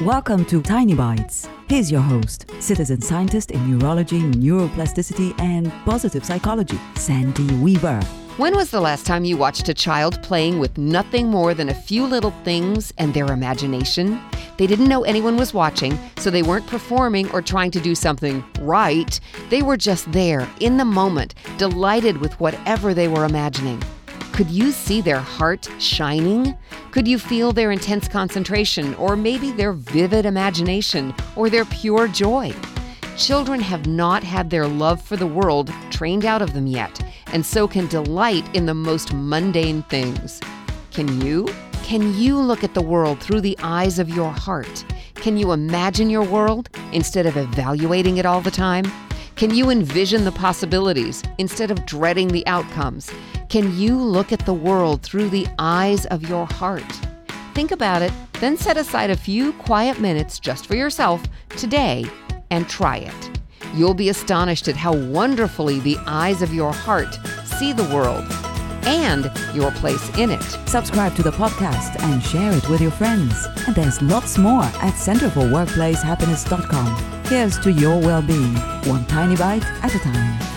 Welcome to Tiny Bites. Here's your host, citizen scientist in neurology, neuroplasticity, and positive psychology, Sandy Weaver. When was the last time you watched a child playing with nothing more than a few little things and their imagination? They didn't know anyone was watching, so they weren't performing or trying to do something right. They were just there, in the moment, delighted with whatever they were imagining. Could you see their heart shining? Could you feel their intense concentration, or maybe their vivid imagination, or their pure joy? Children have not had their love for the world trained out of them yet, and so can delight in the most mundane things. Can you? Can you look at the world through the eyes of your heart? Can you imagine your world instead of evaluating it all the time? Can you envision the possibilities instead of dreading the outcomes? Can you look at the world through the eyes of your heart? Think about it, then set aside a few quiet minutes just for yourself today and try it. You'll be astonished at how wonderfully the eyes of your heart see the world and your place in it. Subscribe to the podcast and share it with your friends. And there's lots more at centerforworkplacehappiness.com. Here's to your well being, one tiny bite at a time.